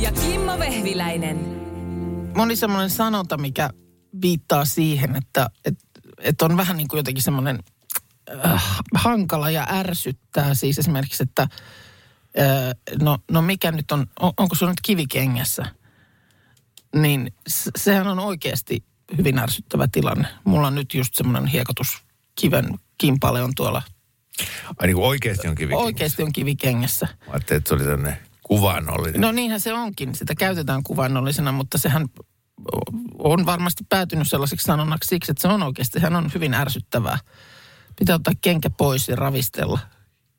Ja Kimmo Vehviläinen. moni semmoinen sanonta, mikä viittaa siihen, että et, et on vähän niin kuin jotenkin semmoinen äh, hankala ja ärsyttää. Siis esimerkiksi, että äh, no, no mikä nyt on, on, onko se nyt kivikengässä? Niin sehän on oikeasti hyvin ärsyttävä tilanne. Mulla on nyt just semmoinen hiekotuskiven kimpale on tuolla. Ai niin kuin oikeasti on kivi. Oikeasti on kivikengässä. Mä ajattelin, että se oli tämmöinen kuvaannollinen. No niinhän se onkin. Sitä käytetään kuvannollisena, mutta sehän on varmasti päätynyt sellaiseksi sanonnaksi siksi, että se on oikeasti, sehän on hyvin ärsyttävää. Pitää ottaa kenkä pois ja ravistella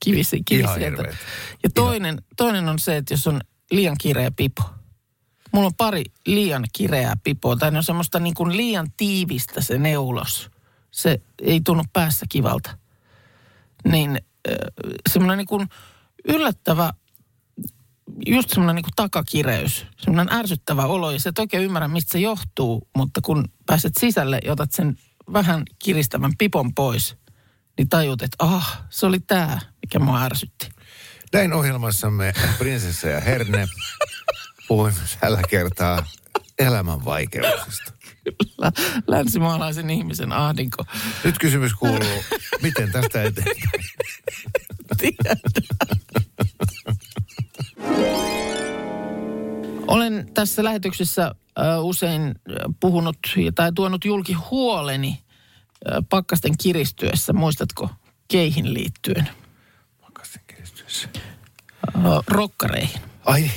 kivisi, kivi Ihan sieltä. hirveetä. Ja toinen, toinen on se, että jos on liian kireä pipo. Mulla on pari liian kireää pipoa, tai ne on semmoista niin kuin liian tiivistä se neulos. Se ei tunnu päässä kivalta. Niin semmoinen niin kuin yllättävä just semmoinen niin takakireys, semmoinen ärsyttävä olo ja sä et oikein ymmärrä, mistä se johtuu, mutta kun pääset sisälle ja otat sen vähän kiristävän pipon pois, niin tajut, että ah, se oli tämä, mikä mua ärsytti. Näin ohjelmassamme Prinsessa ja Herne puhuin tällä kertaa elämän vaikeuksista. Kyllä, länsimaalaisen ihmisen ahdinko. Nyt kysymys kuuluu, miten tästä eteenpäin? Tässä lähetyksessä äh, usein puhunut tai tuonut julki huoleni pakkasten kiristyessä. Muistatko keihin liittyen? Pakkasten kiristyessä. Rokkareihin. Ai,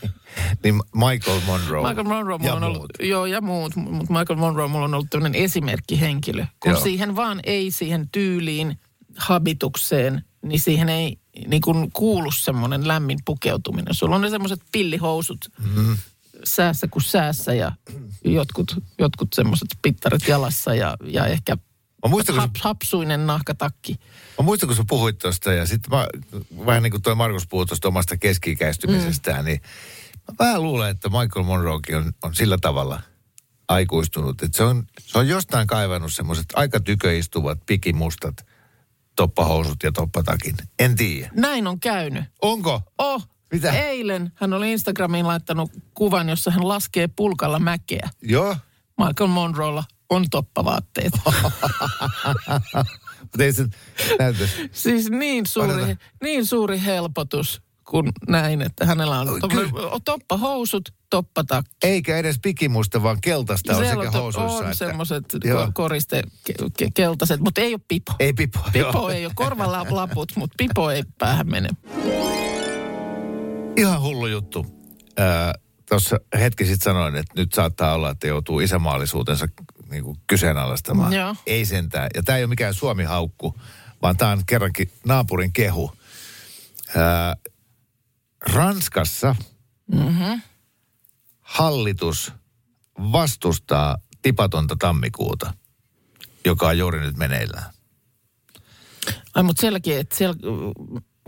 niin Michael Monroe. Michael Monroe mulla ja on ollut, muut. joo ja muut, mutta Michael Monroe mulla on ollut tämmöinen esimerkkihenkilö. Kun Joo. siihen vaan ei siihen tyyliin, habitukseen, niin siihen ei niin kuin kuulu semmoinen lämmin pukeutuminen. Sulla on ne semmoiset pillihousut Mm. säässä kuin säässä ja jotkut, jotkut semmoiset pittarit jalassa ja, ja ehkä Mä muistan, kun, hap, hapsuinen nahkatakki. mä muistan, kun sä puhuit tuosta ja sitten mä, vähän niin kuin toi Markus puhui tuosta omasta keski-ikäistymisestään, niin mä vähän luulen, että Michael Monroekin on, on sillä tavalla aikuistunut, että se on, se on jostain kaivannut semmoiset aika tyköistuvat pikimustat toppahousut ja toppatakin. En tiedä. Näin on käynyt. Onko? Oh, Mitä? eilen hän oli Instagramiin laittanut kuvan, jossa hän laskee pulkalla mäkeä. Joo. Michael Monroella on toppavaatteet. Mutta ei se näytä. siis niin suuri, Odota. niin suuri helpotus kuin näin, että hänellä on tommonen- toppahousut, toppatakki. Eikä edes pikimusta, vaan keltaista on sekä to- housuissa. on että- semmoiset koriste ke- ke- keltaiset, mutta ei ole pipo. Ei pipo. Pipo joo. ei ole korvalaput, mutta pipo ei päähän mene. Ihan hullu juttu. Tuossa hetki sitten sanoin, että nyt saattaa olla, että joutuu isämaallisuutensa niin kuin kyseenalaistamaan. Joo. Ei sentään. Ja tämä ei ole mikään Suomi-haukku, vaan tämä on kerrankin naapurin kehu. Ää, Ranskassa Mm-hmm. hallitus vastustaa tipatonta tammikuuta, joka on juuri nyt meneillään. Ai, mutta sielläkin, että siellä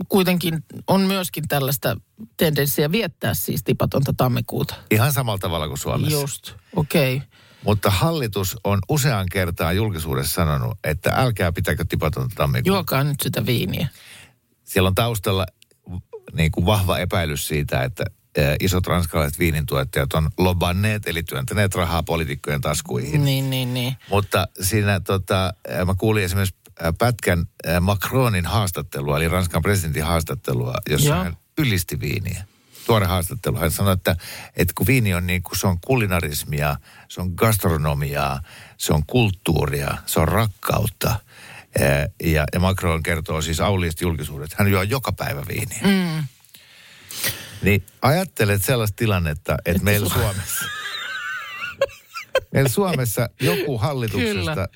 kuitenkin on myöskin tällaista tendenssiä viettää siis tipatonta tammikuuta. Ihan samalla tavalla kuin Suomessa. Just, okei. Okay. Mutta hallitus on usean kertaan julkisuudessa sanonut, että älkää pitäkö tipatonta tammikuuta. Juokaa nyt sitä viiniä. Siellä on taustalla niin kuin vahva epäilys siitä, että ää, isot ranskalaiset viinintuottajat on lobanneet, eli työntäneet rahaa poliitikkojen taskuihin. Niin, niin, niin. Mutta siinä tota, ää, mä kuulin esimerkiksi ää, pätkän Macronin haastattelua, eli Ranskan presidentin haastattelua, jossa Joo. hän ylisti viiniä. Tuore haastattelu. Hän sanoi, että, että kun viini on niin kuin, se on kulinarismia, se on gastronomiaa, se on kulttuuria, se on rakkautta. Ää, Ja, ja Macron kertoo siis auliisti julkisuudessa, että hän juo joka päivä viiniä. Mm. Niin ajattelet sellaista tilannetta, että, että meillä Su- Suomessa... meillä Suomessa joku hallituksesta... Kyllä.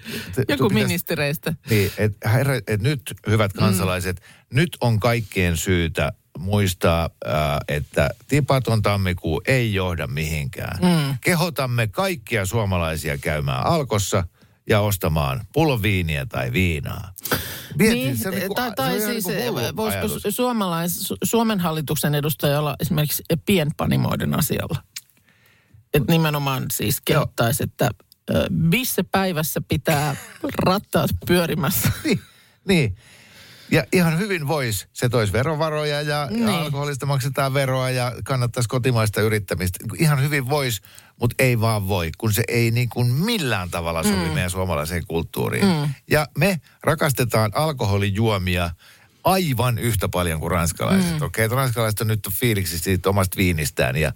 Joku pitäisi- ministereistä. Niin, että et nyt hyvät kansalaiset, mm. nyt on kaikkien syytä muistaa, ää, että tipaton tammikuu ei johda mihinkään. Mm. Kehotamme kaikkia suomalaisia käymään alkossa ja ostamaan pullon viiniä tai viinaa. Mietin, Niin, se niinku- tai, se tai ihan siis niinku hullu voisiko suomalais, Su- Suomen hallituksen edustaja olla esimerkiksi pienpanimoiden asialla? Et nimenomaan siis kehottaisi, että ö, missä päivässä pitää rattaat pyörimässä. Niin, niin. Ja ihan hyvin vois, se toisi verovaroja ja, Niin. ja alkoholista maksetaan veroa ja kannattaisi kotimaista yrittämistä. Ihan hyvin vois, mutta ei vaan voi, kun se ei niin kuin millään tavalla sovi mm. meidän suomalaiseen kulttuuriin. Mm. Ja me rakastetaan alkoholijuomia aivan yhtä paljon kuin ranskalaiset. Mm. Okei, okay, ranskalaiset on nyt on fiiliksi siitä omasta viinistään ja,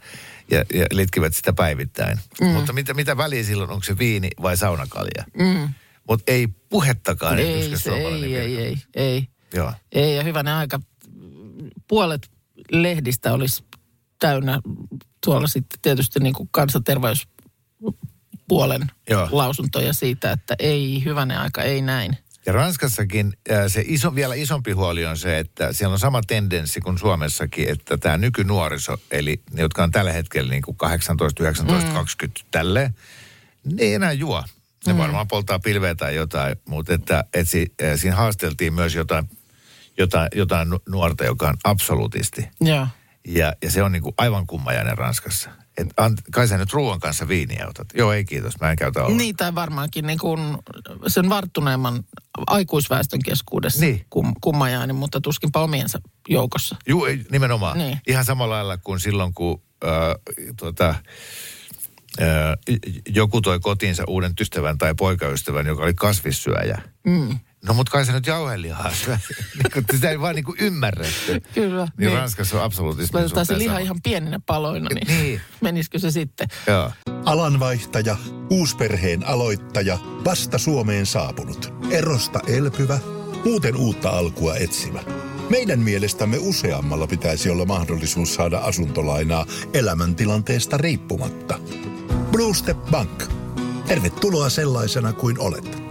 ja, ja litkivät sitä päivittäin. Mm. Mutta mitä, mitä väliä silloin, onko se viini vai saunakalja? Mm. Mutta ei puhettakaan, ei, se, ei, ei, virka. ei, ei. Joo. Ei, ja hyvänä aika. Puolet lehdistä olisi täynnä tuolla sitten tietysti niin kuin kansanterveyspuolen Joo. lausuntoja siitä, että ei, hyvänen aika, ei näin. Ja Ranskassakin äh, se iso, vielä isompi huoli on se, että siellä on sama tendenssi kuin Suomessakin, että tämä nykynuoriso, eli ne, jotka on tällä hetkellä niin kuin 18, 19, mm. 20 tälleen, ne ei enää juo. Ne mm. varmaan polttaa pilveä tai jotain, mutta että, että si, äh, siinä haasteltiin myös jotain, jotain, jotain nu- nuorta, joka on absolutisti. Joo. Ja, ja se on niin kuin aivan kummajainen Ranskassa. Et an, kai sä nyt ruoan kanssa viiniä otat? Joo, ei kiitos, mä en käytä ollenkaan. Niin, tai varmaankin niin kuin sen varttuneemman aikuisväestön keskuudessa Niin. kum, kummajainen, mutta tuskinpa omiensa joukossa. Ei, nimenomaan. Niin. Ihan samalla lailla kuin silloin, kun äh, tuota, äh, joku toi kotiinsa uuden ystävän tai poikaystävän, joka oli kasvissyöjä. Mm. No mutta kai se nyt jauhelihaa syö. niin, sitä ei vaan niin kuin ymmärretty. Kyllä. Niin, niin. Ranskassa on absoluutismin Laitetaan se liha sama. ihan pieninä paloina, niin, Niin. menisikö se sitten? Joo. Alanvaihtaja, uusperheen aloittaja, vasta Suomeen saapunut, erosta elpyvä, muuten uutta alkua etsimä. Meidän mielestämme useammalla pitäisi olla mahdollisuus saada asuntolainaa elämäntilanteesta riippumatta. Blue Step Bank. Tervetuloa sellaisena kuin olet.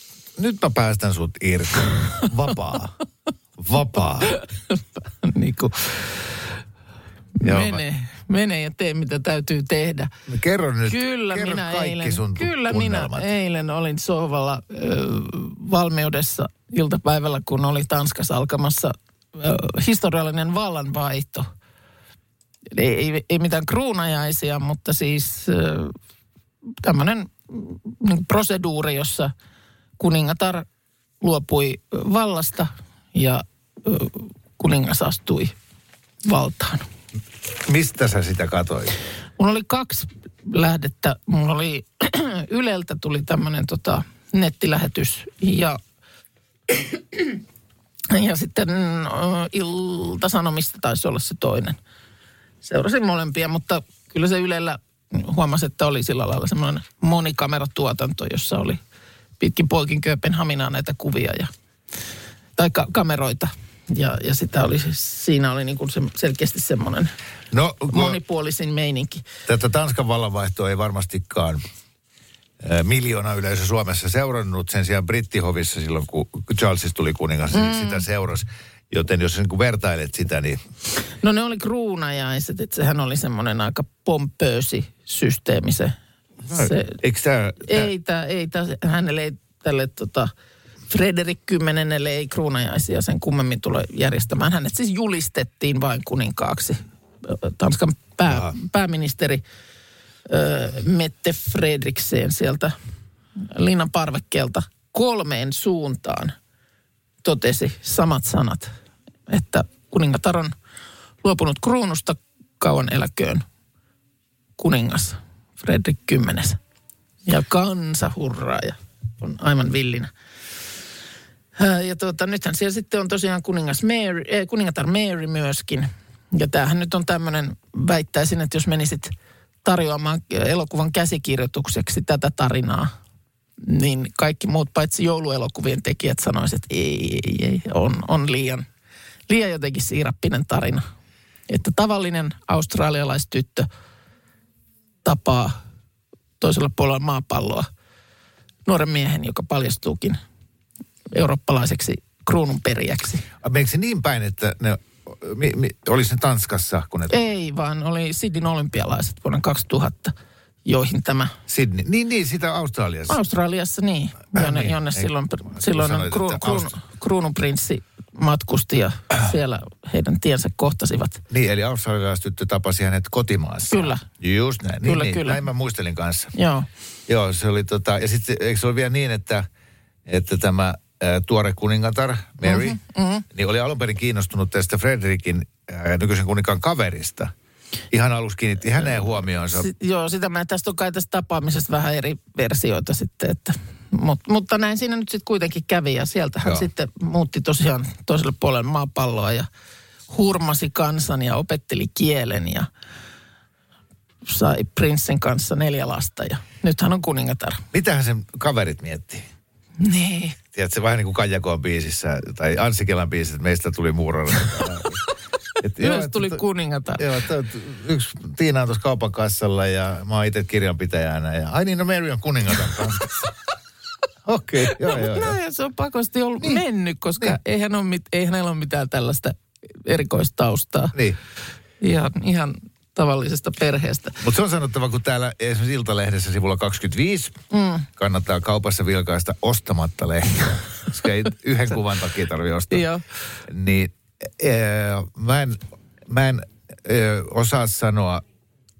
nyt mä päästän sut irti. Vapaa. Vapaa. niin kuin, Joo, mene, mene ja tee mitä täytyy tehdä. Mä kerro nyt, Kyllä kerro minä kaikki eilen, sun kyllä minä tunnelmat. eilen olin sohvalla ö, valmiudessa iltapäivällä, kun oli Tanskassa alkamassa ö, historiallinen vallanvaihto. Ei, ei, ei mitään kruunajaisia, mutta siis tämmöinen niin proseduuri, jossa kuningatar luopui vallasta ja kuningas astui valtaan. Mistä sä sitä katoit? Mulla oli kaksi lähdettä. Mulla oli Yleltä tuli tämmöinen tota, nettilähetys ja, ja sitten Ilta-Sanomista taisi olla se toinen. Seurasin molempia, mutta kyllä se Ylellä huomasi, että oli sillä lailla semmoinen monikameratuotanto, jossa oli pitkin poikin Kööpenhaminaa näitä kuvia ja, tai ka- kameroita. Ja, ja sitä oli, siinä oli niin kuin se, selkeästi semmoinen No, monipuolisin meininki. tätä Tanskan vallanvaihtoa ei varmastikaan miljoona yleisö Suomessa seurannut. Sen sijaan Brittihovissa silloin, kun Charlesista tuli kuningas, mm. sitä seurasi. Joten jos niin vertailet sitä, niin No ne oli kruunajaiset, että sehän oli semmoinen aika pompöösi systeemi se. Se eikö tämä... ei, tää, ei tää, hänelle ei tälle tota, Frederik kymmenennelle ei kruunajaisia sen kummemmin tule järjestämään. Hänet siis julistettiin vain kuninkaaksi. Tanskan pää, pääministeri ö, Mette Fredriksen sieltä linnan parvekkeelta kolmeen suuntaan totesi samat sanat, että kuningatar on luopunut kruunusta kauan eläköön kuningas Fredrik X. Ja kansa hurraa ja on aivan villinä. Ää, Ja tuota, nythän siellä sitten on tosiaan kuningas Mary, äh, kuningatar Mary myöskin. Ja tämähän nyt on tämmöinen, väittäisin, että jos menisit tarjoamaan elokuvan käsikirjoitukseksi tätä tarinaa, niin kaikki muut paitsi jouluelokuvien tekijät sanoisivat, että ei, ei, ei, on, on liian, liian jotenkin siirappinen tarina. Että tavallinen australialaistyttö tapaa toisella puolella maapalloa nuoren miehen, joka paljastuukin eurooppalaiseksi kruununperijäksi. Meneekö se niin päin, että ne, mi, mi, olisi ne Tanskassa, kun ne... Ei, vaan oli Sydneyn olympialaiset vuonna 2000, joihin tämä Sydney. Niin, niin, sitä Australiassa. Australiassa, niin, Äh, jonne, niin. jonne Ei, silloin, silloin sanoit, kruun, että kruun, kruununprinssi matkusti ja siellä heidän tiensä kohtasivat. Niin, eli australialaistyttö tapasi hänet kotimaassa. Kyllä. Just näin. Niin, Kyllä, niin, kyllä. Näin mä muistelin kanssa. Joo, Joo, se oli tota, ja sitten eikö se ole vielä niin, että, että tämä ä, tuore kuningatar, Mary, mm-hmm, mm-hmm. niin oli alun perin kiinnostunut tästä Frederikin ä, nykyisen kuninkaan kaverista. Ihan aluksi kiinnitti häneen huomioonsa. si- joo, sitä mä, tästä on kai tästä tapaamisesta vähän eri versioita sitten, että, mut, mutta näin siinä nyt sitten kuitenkin kävi ja sieltä hän sitten muutti tosiaan toiselle puolelle maapalloa ja hurmasi kansan ja opetteli kielen ja sai prinssin kanssa neljä lasta ja nyt hän on kuningatar. Mitähän sen kaverit miettii? Niin. Tiedätkö, vähän niin kuin Kajakoon biisissä, tai Anssi Kelan biisissä, että meistä tuli muurari. Et Myös tuli kuningatar. Joo, että yksi Tiina on tuossa kaupan kassalla ja mä oon itse kirjanpitäjänä. Ja, ai niin, no Mary on kuningatar. Okei, okay, joo, No, joo, mutta joo. näin se on pakosti ollut niin. mennyt, koska niin. eihän, ole mit, eihän hänellä ole mitään tällaista erikoistaustaa. Niin. Ihan, ihan tavallisesta perheestä. Mutta se on sanottava, kun täällä esimerkiksi Iltalehdessä sivulla 25 mm. kannattaa kaupassa vilkaista ostamatta lehteä, koska ei yhden kuvan takia tarvitse ostaa. Joo. Niin äh, mä en, mä en äh, osaa sanoa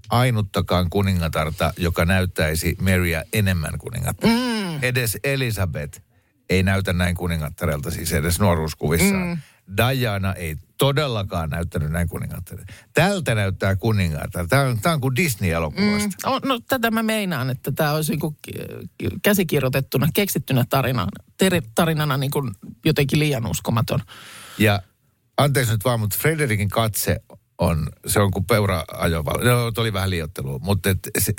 ainuttakaan kuningatarta, joka näyttäisi Maryä enemmän kuningatarta. Mm. Edes Elisabeth ei näytä näin kuningattarelta, siis edes nuoruuskuvissaan. Mm. Diana ei todellakaan näyttänyt näin kuningattarelta. Tältä näyttää kuningatar. Tämä on, tämä on kuin Disney-elokuvasta. Mm. O, no, tätä mä meinaan, että tämä olisi niin käsikirjoitettuna, keksittynä tarinana, teri, tarinana niin kuin jotenkin liian uskomaton. Ja anteeksi nyt vaan, mutta Frederikin katse on, se on kuin peura-ajovalli. No, oli vähän liiottelua, mutta et, se,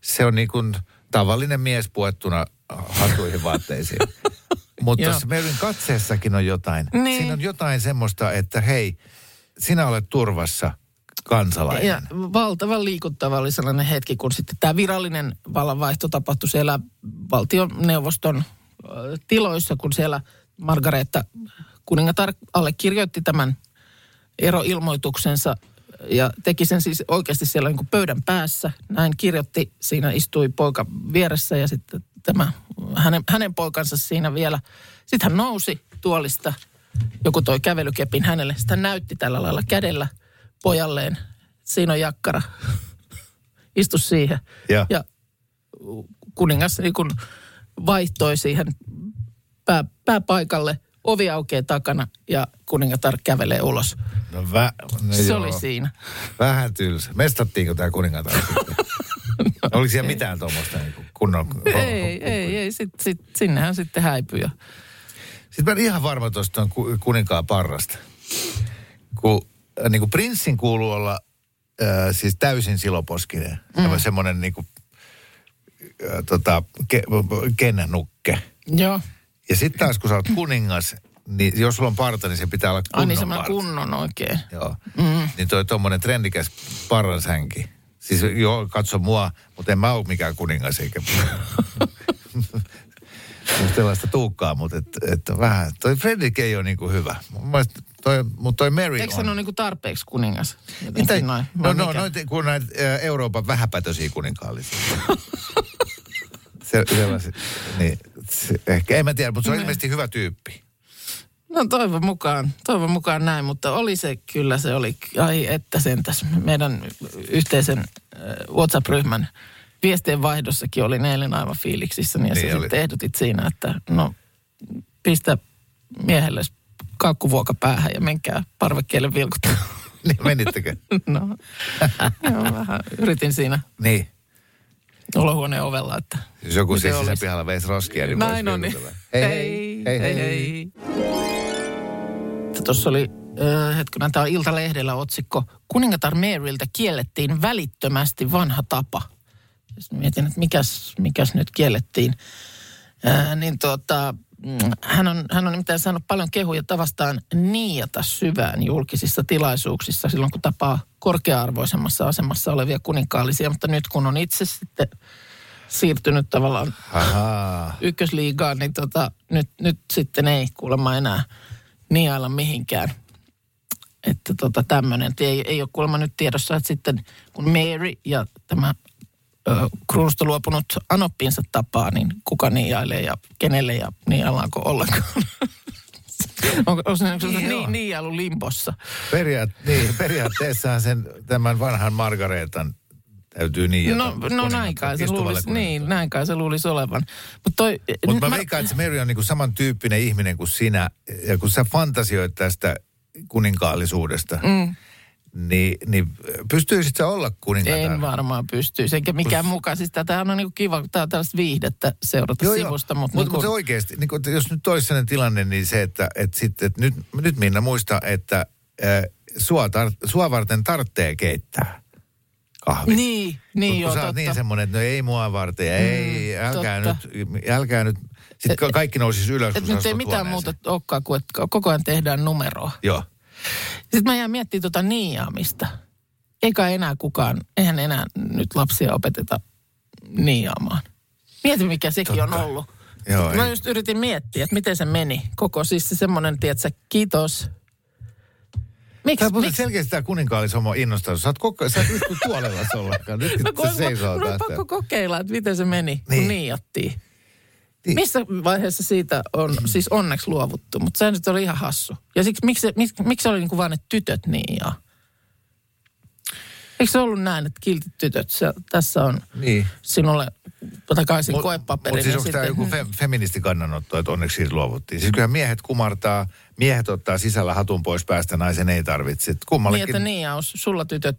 se on niin kuin tavallinen mies puettuna hatuihin vaatteisiin. mutta tuossa Maryn katseessakin on jotain. Niin. Siinä on jotain semmoista, että hei, sinä olet turvassa kansalainen. Ja valtavan liikuttava oli sellainen hetki, kun sitten tämä virallinen vallanvaihto tapahtui siellä valtioneuvoston tiloissa, kun siellä Margareta kuningatar allekirjoitti tämän eroilmoituksensa ja teki sen siis oikeasti siellä niin kuin pöydän päässä. Näin kirjoitti, siinä istui poika vieressä ja sitten tämä hänen, hänen poikansa siinä vielä. Sitten hän nousi tuolista, joku toi kävelykepin hänelle. Sitten hän näytti tällä lailla kädellä pojalleen. Siinä on jakkara. Istu siihen. Ja. ja kuningas niin kun vaihtoi siihen pää, pääpaikalle. Ovi aukeaa takana ja kuningatar kävelee ulos. No, vä, no Se joo. oli siinä. Vähän tylsä. Mestattiinko tämä kuningatar sitten? Oliko siellä mitään tuommoista niin kuin kunnon... Ei, ei, ei. Sitten sit, sinnehän sitten häipyi. ja- Sitten mä en ihan varma tuosta ku- kuninkaan parrasta. Kun äh, niin kuin prinssin kuuluu olla äh, siis täysin siloposkinen. Mm. Semmoinen niin kuin, äh, tota, ke, kennänukke. Joo. Ja sitten taas kun sä oot kuningas, niin jos sulla on parta, niin se pitää olla kunnon Ai niin parta. kunnon oikein. Joo. Mm. Niin toi tommonen trendikäs parransänki. Siis joo, katso mua, mutta en mä ole mikään kuningas eikä... Musta sellaista tuukkaa, mutta et, et vähän. Toi Fredrik ei ole niinku hyvä. Mun mielestä toi, mutta toi Mary Eikö on. ole niinku tarpeeksi kuningas? Mitä, noin. no, no, mikä? noit, kun näitä Euroopan vähäpätöisiä kuninkaallisia. se, sellaiset, niin, ehkä, en mä tiedä, mutta se on ilmeisesti hyvä tyyppi. No toivon mukaan, toivon mukaan näin, mutta oli se kyllä, se oli, ai että sentäs meidän yhteisen äh, WhatsApp-ryhmän viestien vaihdossakin oli eilen aivan fiiliksissä, niin, ja Niin sä oli. sitten ehdotit siinä, että no pistä miehelle kaukkuvuoka päähän ja menkää parvekkeelle vilkuttaa. Niin, menittekö? No, joo, vähän yritin siinä niin. Olohuoneen ovella, että Jos joku olisi. sisäpihalla veisi roskia, niin Näin on. Niin. Hei, hei, hei, hei, hei. Tuossa oli, äh, hetkinen, tämä on Iltalehdellä otsikko. Kuningatar Maryltä kiellettiin välittömästi vanha tapa. Sitten mietin, että mikäs, mikäs nyt kiellettiin. Äh, niin tuota, hän on, hän on nimittäin saanut paljon kehuja tavastaan niiata syvään julkisissa tilaisuuksissa silloin, kun tapaa korkea-arvoisemmassa asemassa olevia kuninkaallisia. Mutta nyt kun on itse sitten siirtynyt tavallaan Ahaa. ykkösliigaan, niin tota, nyt, nyt sitten ei kuulemma enää niailla mihinkään. Että tota tämmöinen. Ei, ei ole kuulemma nyt tiedossa, että sitten kun Mary ja tämä kruunusta luopunut anoppinsa tapaa, niin kuka niiailee ja kenelle ja niiaillaanko ollenkaan. Onko, onko se niin, Niin, joo. niin, niiailu limbossa? Periaat, niin, periaatteessahan sen, tämän vanhan Margaretan täytyy niin. No, no näin kai se luulisi, niin, näin kai se luulisi olevan. Mutta toi... Mutta mä, veikkaan, että se Mary on niinku samantyyppinen ihminen kuin sinä. Ja kun sä fantasioit tästä kuninkaallisuudesta, mm. Niin, niin pystyisit sä olla kuningatar? En varmaan pystyisi, enkä mikään mukaan. Siis tämähän on niinku kiva, tämä on tällaista viihdettä seurata Joo, sivusta. joo. Mutta Mut, niinku, mut se oikeasti, niin kun, jos nyt olisi sellainen tilanne, niin se, että, että, sit, että nyt, nyt Minna muista, että äh, sua, tar, sua varten tarvitsee keittää kahvi. Niin, niin joo, kun sä oot totta. niin semmoinen, että no ei mua varten, ei, älkää totta. nyt, älkää nyt. Sitten ka- kaikki nousis ylös, Et kun sä nyt ei mitään muuta olekaan kuin, että koko ajan tehdään numeroa. Joo. Sitten mä jään miettimään tuota niiaamista. Eikä enää kukaan, eihän enää nyt lapsia opeteta niiaamaan. Mieti, mikä sekin on Totta. ollut. Joo, mä ei. just yritin miettiä, että miten se meni. Koko siis se semmoinen, tiedätkö, kiitos. Miksi? Tämä on miksi? selkeästi tämä kuninkaallishomo innostanut. Sä oot, koko, sä istu tuolella. Nyt No, kun kun se seisoo mun on tästä. pakko kokeilla, että miten se meni, niin. kun niiattiin. Niin. Missä vaiheessa siitä on siis onneksi luovuttu, mutta se nyt oli ihan hassu. Ja siksi, miksi, miksi, miksi oli niin kuin vaan, että tytöt niiaa? Eikö se ollut näin, että kiltit tytöt, se, tässä on Niin. sinulle takaisin Mut- koepaperi. Mut siis onko tämä joku fe, feministikannanotto, että onneksi siitä luovuttiin? Siis kyllähän miehet kumartaa, miehet ottaa sisällä hatun pois päästä, naisen ei tarvitse. Et Niin, Kummallekin... että niiaus, sulla tytöt,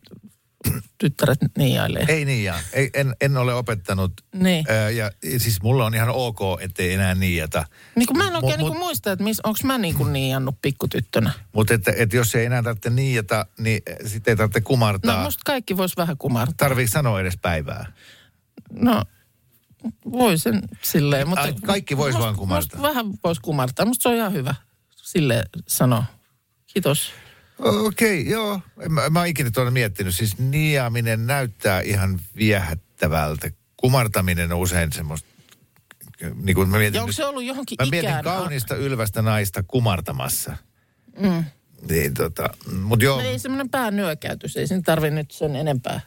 tyttäret niiailee. Ei niin, ja. Ei, en, en ole opettanut. Niin. Ää, ja siis mulla on ihan ok, ettei enää niiata. Niin kuin mä en oikein Mut- niin kuin muista, että onko mä niin kuin niiannut pikkutyttönä. Mutta että, että jos ei enää tarvitse niiata, niin sitten ei tarvitse No kumartaa. musta kaikki vois vähän kumartaa. Tarviiko sanoa edes päivää? No, voi sen silleen, mutta... Ai, kaikki vois musta- vaan kumartaa. Musta vähän vois kumartaa. Musta se on ihan hyvä sille sanoa. Kiitos. Okei, okay, joo. En Mä, mä oon ikinä tuonne miettinyt. Siis niaaminen näyttää ihan viehättävältä. Kumartaminen on usein semmoista, niin kuin mä mietin, Ja onko se ollut johonkin mä mietin ikään? kaunista ylvästä naista kumartamassa. Mm. Niin tota, mut joo. No ei semmoinen päänyökäytys, ei sen tarvi nyt sen enempää.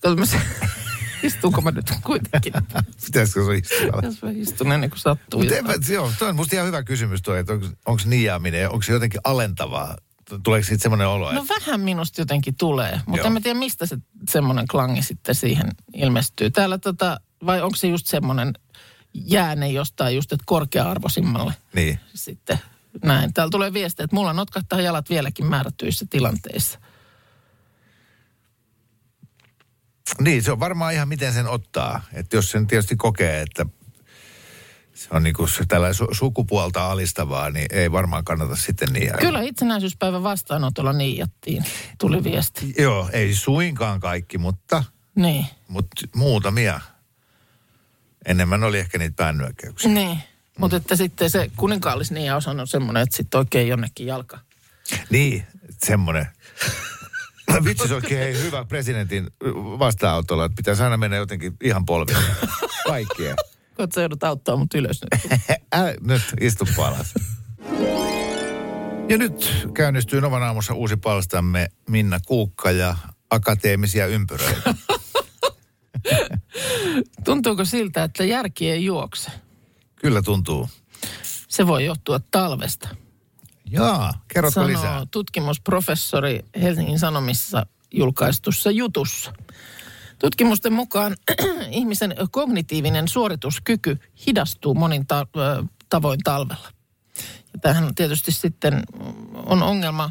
Kato, mä se- Istuuko mä nyt kuitenkin? Pitäisikö se istua? Jos mä istun ennen kuin sattuu. Mutta jotain. joo, toi on musta ihan hyvä kysymys toi, että onko niaaminen, onko se jotenkin alentavaa? Tuleeko siitä semmoinen olo, No että vähän minusta jotenkin tulee, mutta Joo. en mä tiedä mistä se semmoinen klangi sitten siihen ilmestyy. Täällä tota, vai onko se just semmoinen jääne jostain just, että korkea-arvoisimmalle niin. sitten näin. Täällä tulee viesti, että mulla notkahtaa jalat vieläkin määrätyissä tilanteissa. Niin, se on varmaan ihan miten sen ottaa. Että jos sen tietysti kokee, että se on niinku se tällä su- sukupuolta alistavaa, niin ei varmaan kannata sitten niin. Kyllä itsenäisyyspäivän vastaanotolla niijattiin, tuli viesti. Joo, ei suinkaan kaikki, mutta, Niin, mutta muutamia. Enemmän oli ehkä niitä päännyökkäyksiä. niin. Mutta että sitten se kuninkaallis niijaus on semmoinen, että sitten oikein jonnekin jalka. Niin, semmoinen. Vitsi, se olisi hei, hyvä presidentin vastaanotolla, että pitäisi aina mennä jotenkin ihan polville. Kaikkea. Kun sä joudut auttaa mut ylös nyt. Älä, nyt istu alas. Ja nyt käynnistyy Novan aamussa uusi palstamme Minna Kuukka ja akateemisia ympyröitä. Tuntuuko siltä, että järki ei juokse? Kyllä tuntuu. Se voi johtua talvesta. Jaa, kerrotko sanoo lisää? tutkimusprofessori Helsingin Sanomissa julkaistussa jutussa. Tutkimusten mukaan ihmisen kognitiivinen suorituskyky hidastuu monin ta- tavoin talvella. Ja tämähän tietysti sitten on ongelma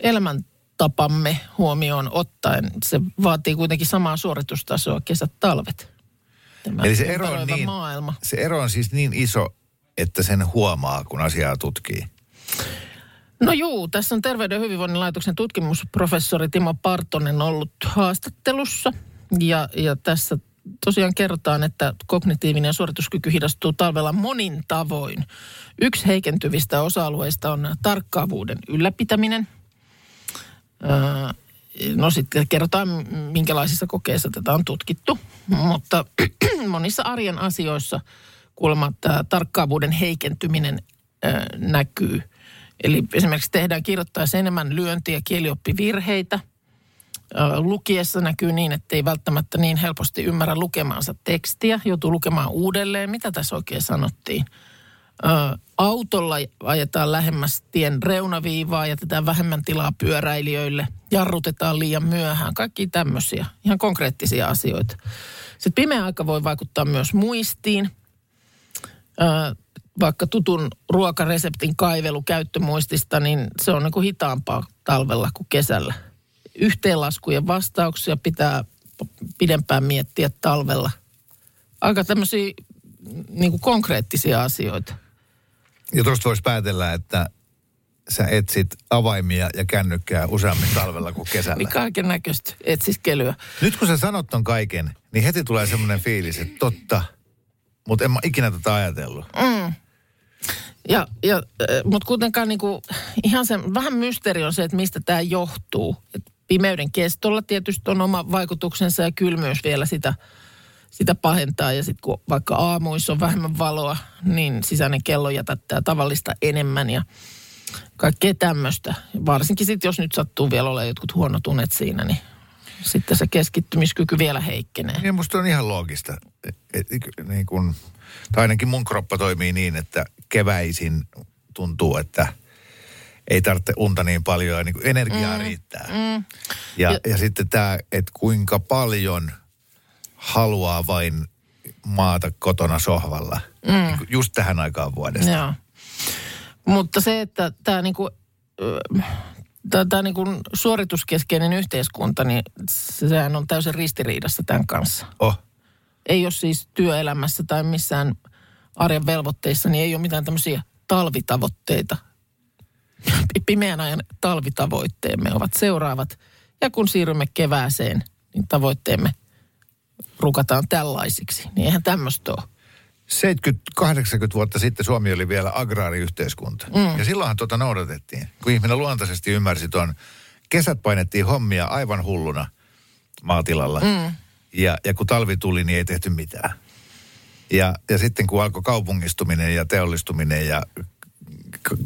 elämäntapamme huomioon ottaen. Se vaatii kuitenkin samaa suoritustasoa kesät talvet. Tämä Eli se ero, on niin, maailma. se ero on siis niin iso, että sen huomaa, kun asiaa tutkii. No juu, tässä on Terveyden ja hyvinvoinnin laitoksen tutkimusprofessori Timo Partonen ollut haastattelussa. Ja, ja tässä tosiaan kerrotaan, että kognitiivinen suorituskyky hidastuu talvella monin tavoin. Yksi heikentyvistä osa-alueista on tarkkaavuuden ylläpitäminen. No sitten kerrotaan, minkälaisissa kokeissa tätä on tutkittu. Mutta monissa arjen asioissa kuulemma tämä tarkkaavuuden heikentyminen näkyy. Eli esimerkiksi tehdään kirjoittaessa enemmän lyöntiä, kielioppivirheitä. Lukiessa näkyy niin, että ei välttämättä niin helposti ymmärrä lukemaansa tekstiä. Joutuu lukemaan uudelleen. Mitä tässä oikein sanottiin? Autolla ajetaan lähemmäs tien reunaviivaa, jätetään vähemmän tilaa pyöräilijöille, jarrutetaan liian myöhään. Kaikki tämmöisiä, ihan konkreettisia asioita. Sitten pimeä aika voi vaikuttaa myös muistiin. Vaikka tutun ruokareseptin kaivelu käyttömuistista, niin se on niin kuin hitaampaa talvella kuin kesällä. Yhteenlaskujen vastauksia pitää pidempään miettiä talvella. Aika tämmöisiä niin kuin konkreettisia asioita. Ja tuosta voisi päätellä, että sä etsit avaimia ja kännykkää useammin talvella kuin kesällä. Niin kaiken näköistä etsiskelyä. Nyt kun sä sanot ton kaiken, niin heti tulee semmoinen fiilis, että totta. Mutta en mä ikinä tätä ajatellut. Ja, ja, mutta kuitenkaan niinku, ihan se vähän mysteeri on se, että mistä tämä johtuu. Et pimeyden kestolla tietysti on oma vaikutuksensa ja kylmyys vielä sitä, sitä pahentaa. Ja sitten kun vaikka aamuissa on vähemmän valoa, niin sisäinen kello jätättää tavallista enemmän ja kaikkea tämmöistä. Varsinkin sitten, jos nyt sattuu vielä olemaan jotkut huonot unet siinä, niin sitten se keskittymiskyky vielä heikkenee. Ja musta on ihan loogista. Et, et, niin kun, tai ainakin mun kroppa toimii niin, että keväisin tuntuu, että ei tarvitse unta niin paljon ja niin energiaa mm, riittää. Mm. Ja, ja, ja sitten tämä, että kuinka paljon haluaa vain maata kotona sohvalla. Mm. Niin kuin just tähän aikaan vuodesta. Joo. Mutta se, että tämä niinku, tämä niinku suorituskeskeinen yhteiskunta, niin sehän on täysin ristiriidassa tämän kanssa. Oh. Ei ole siis työelämässä tai missään arjen velvoitteissa, niin ei ole mitään tämmöisiä talvitavoitteita. Pimeän ajan talvitavoitteemme ovat seuraavat. Ja kun siirrymme kevääseen, niin tavoitteemme rukataan tällaisiksi. Niin eihän tämmöistä ole. 70-80 vuotta sitten Suomi oli vielä agraariyhteiskunta. Mm. Ja silloinhan tuota noudatettiin. Kun ihminen luontaisesti ymmärsi tuon, kesät painettiin hommia aivan hulluna maatilalla. Mm. Ja, ja kun talvi tuli, niin ei tehty mitään. Ja, ja sitten kun alkoi kaupungistuminen ja teollistuminen ja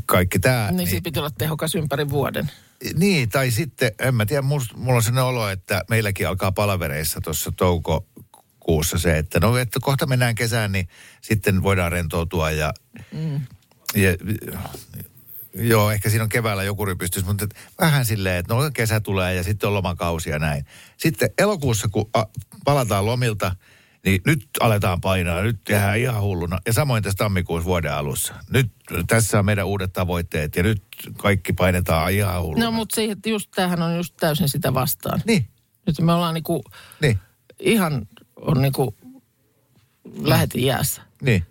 kaikki tämä. Niin, niin siitä piti olla tehokas ympäri vuoden. Niin, tai sitten, en mä tiedä, mulla on sellainen olo, että meilläkin alkaa palavereissa tuossa toukokuussa se, että no, että kohta mennään kesään, niin sitten voidaan rentoutua ja, mm. ja joo, ehkä siinä on keväällä joku rypistys, mutta vähän silleen, että no kesä tulee ja sitten on lomakausi ja näin. Sitten elokuussa, kun a, palataan lomilta, niin nyt aletaan painaa, nyt tehdään ihan hulluna. Ja samoin tässä tammikuussa vuoden alussa. Nyt tässä on meidän uudet tavoitteet ja nyt kaikki painetaan ihan hulluna. No mutta siihen, just tämähän on just täysin sitä vastaan. Niin, Nyt me ollaan niinku, niin, ihan on niinku lähetin jäässä. niin.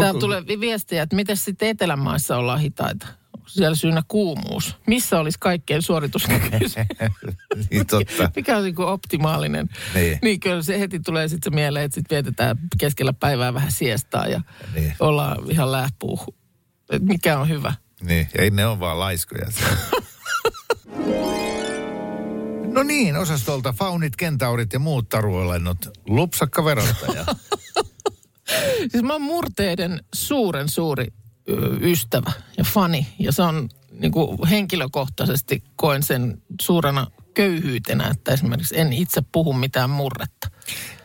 Täällä tulee vi- viestiä, että miten sitten Etelämaissa ollaan hitaita. Siellä syynä kuumuus? Missä olisi kaikkein suorituskykyisiä? niin totta. Mikä on niin optimaalinen? Niin. niin kyllä se heti tulee sitten mieleen, että sitten vietetään keskellä päivää vähän siestaa ja Niin. ollaan ihan lähpuuhu. Et mikä on hyvä? Niin, ei ne on vaan laiskoja. No niin, osastolta faunit, kentaurit ja muut taruolennot. Lupsakka verottaja. Siis mä oon murteiden suuren suuri ystävä ja fani. Ja se on niin kuin henkilökohtaisesti koen sen suurena köyhyytenä, että esimerkiksi en itse puhu mitään murretta.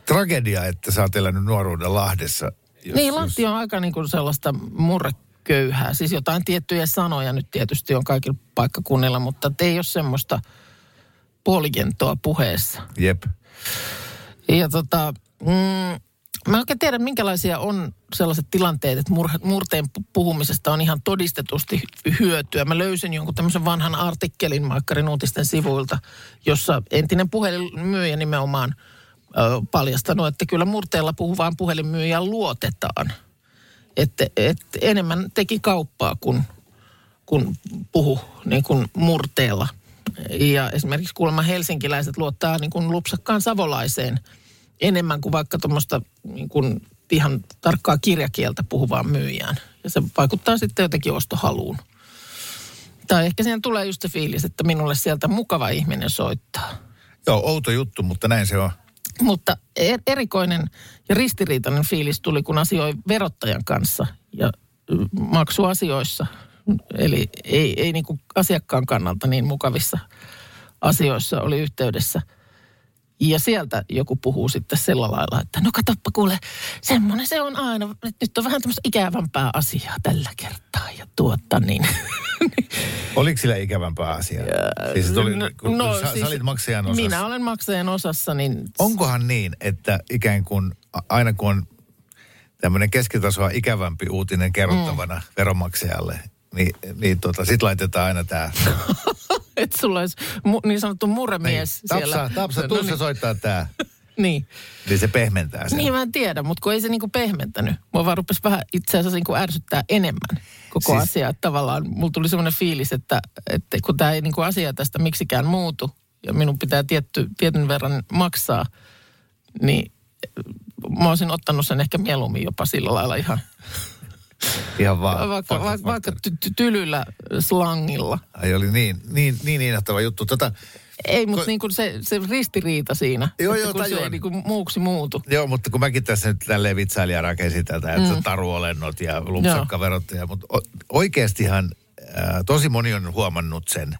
Tragedia, että sä oot elänyt nuoruuden Lahdessa. Jos, niin, Lahti on aika niin kuin sellaista murreköyhää. Siis jotain tiettyjä sanoja nyt tietysti on kaikilla paikkakunnilla, mutta ei ole semmoista poljentoa puheessa. Jep. Ja tota, mm, mä en oikein tiedä, minkälaisia on sellaiset tilanteet, että mur, murteen pu- puhumisesta on ihan todistetusti hyötyä. Mä löysin jonkun tämmöisen vanhan artikkelin Maikkarin uutisten sivuilta, jossa entinen puhelinmyyjä nimenomaan ö, paljastanut, että kyllä murteella puhuvaan puhelinmyyjään luotetaan. Että et enemmän teki kauppaa kuin, kun puhu niin kuin murteella. Ja esimerkiksi kuulemma helsinkiläiset luottaa niin kuin lupsakkaan savolaiseen enemmän kuin vaikka tuommoista niin kuin ihan tarkkaa kirjakieltä puhuvaan myyjään. Ja se vaikuttaa sitten jotenkin ostohaluun. Tai ehkä siihen tulee just se fiilis, että minulle sieltä mukava ihminen soittaa. Joo, outo juttu, mutta näin se on. Mutta er- erikoinen ja ristiriitainen fiilis tuli, kun asioi verottajan kanssa ja maksuasioissa. Eli ei, ei niin kuin asiakkaan kannalta niin mukavissa asioissa oli yhteydessä. Ja sieltä joku puhuu sitten sillä lailla, että no katoppa kuule, semmoinen se on aina, että nyt on vähän tämmöistä ikävämpää asiaa tällä kertaa. Ja tuota niin. Oliko sillä ikävämpää asiaa? siis se tuli, kun no, sä, siis sä olit maksajan osassa. Minä olen maksajan osassa, niin Onkohan niin, että ikään kuin aina kun on tämmöinen keskitasoa ikävämpi uutinen kerrottavana mm. veronmaksajalle, niin, niin tota, sit laitetaan aina tämä. että sulla olisi mu- niin sanottu murremies siellä. Tapsa, tapsa, tuu no, niin, soittaa tää. niin. Niin se pehmentää sen. niin, mä en tiedä, mutta kun ei se niinku pehmentänyt. Mua vaan rupesi vähän itse asiassa niinku ärsyttää enemmän koko Siis- siis... asia. Että tavallaan mulla tuli semmoinen fiilis, että, että kun tämä ei niinku asia tästä miksikään muutu ja minun pitää tietty, tietyn verran maksaa, niin mä olisin ottanut sen ehkä mieluummin jopa sillä lailla ihan Ihan vaan. vaikka, faktat vaikka, vaikka ty- ty- tylyllä slangilla. Ai oli niin, niin, niin innoittava juttu. Tota, Ei, mutta niin kuin se, se ristiriita siinä. Joo, joo, kun se ei niin kuin muuksi muutu. Joo, mutta kun mäkin tässä nyt tälleen vitsailija rakensin tätä, että mm. taruolennot ja lumpsakkaverottaja, mutta oikeastihan ää, tosi moni on huomannut sen,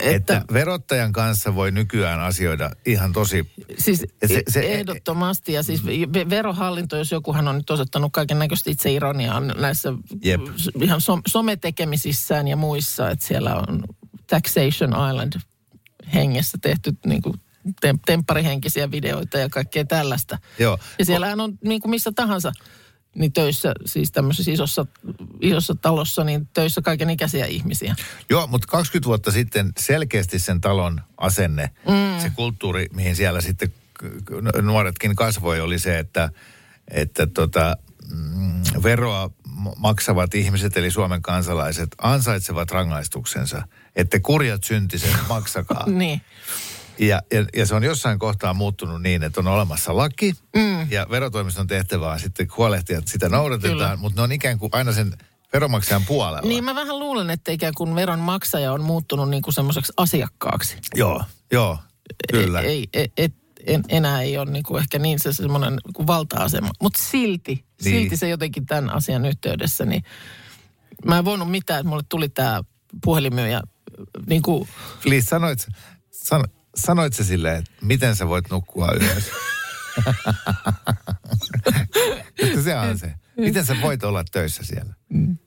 että, Että- verottajan kanssa voi nykyään asioida ihan tosi... Siis Se- se, ehdottomasti. Ja siis ve- verohallinto, jos jokuhan on nyt osoittanut kaiken näköistä itseironiaa näissä Jep. ihan som, sometekemisissään ja muissa, että siellä on Taxation Island hengessä tehty niin kuin tem, tempparihenkisiä videoita ja kaikkea tällaista. Joo. Ja siellähän on niin kuin missä tahansa niin töissä, siis tämmöisessä isossa, isossa talossa, niin töissä kaiken ikäisiä ihmisiä. Joo, mutta 20 vuotta sitten selkeästi sen talon asenne, mm. se kulttuuri, mihin siellä sitten nuoretkin kasvoi, oli se, että, että tota, mm, veroa maksavat ihmiset, eli Suomen kansalaiset, ansaitsevat rangaistuksensa. Että kurjat syntiset maksakaa. Niin. Ja, ja, ja se on jossain kohtaa muuttunut niin, että on olemassa laki mm. ja verotoimiston tehtävä on sitten huolehtia, että sitä noudatetaan, Kyllä. mutta ne on ikään kuin aina sen veromaksajan puolella. Niin mä vähän luulen, että ikään kuin veron maksaja on muuttunut niin kuin semmoiseksi asiakkaaksi. Joo, joo, kyllä. Ei, ei, et, en, enää ei ole niin kuin ehkä niin se semmoinen kuin valta-asema. Mutta silti, Niin. niin. silti se jotenkin tämän asian yhteydessä, niin mä en voinut mitään, että mulle tuli tämä puhelinmyyjä niin kuin, Liis, sanoit, san, sanoit se silleen, että miten sä voit nukkua yössä? Se on se. Miten sä voit olla töissä siellä?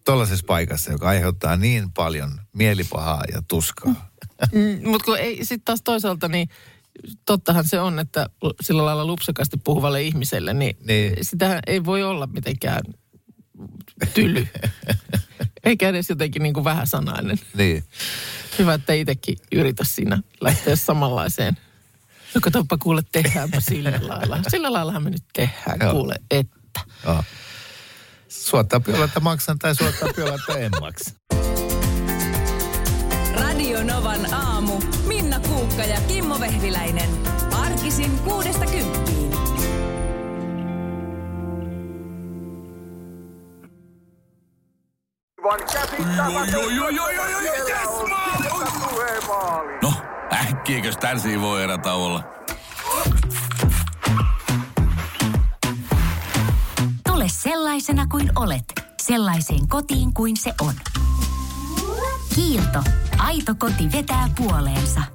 Tuollaisessa paikassa, joka aiheuttaa niin paljon mielipahaa ja tuskaa. mutta kun ei sitten taas toisaalta niin tottahan se on, että sillä lailla lupsakasti puhuvalle ihmiselle, niin, Niin. niin. sitä ei voi olla mitenkään tyly. Eikä edes jotenkin niin kuin vähäsanainen. Niin. Hyvä, että itsekin yritä siinä lähteä samanlaiseen. No katsoppa kuule, tehdäänpä sillä lailla. Sillä laillahan me nyt tehdään, Joo. kuule, että. Joo. Suottaa olla, että maksan tai suottaa olla, että en maksa. Radio Novan aamu. Minna Kuukka ja Kimmo Vehviläinen. Arkisin kuudesta kymppiin. Maali! No, äkkiäkös tän voi olla? Tule sellaisena kuin olet, sellaiseen kotiin kuin se on. Kiilto. Aito koti vetää puoleensa.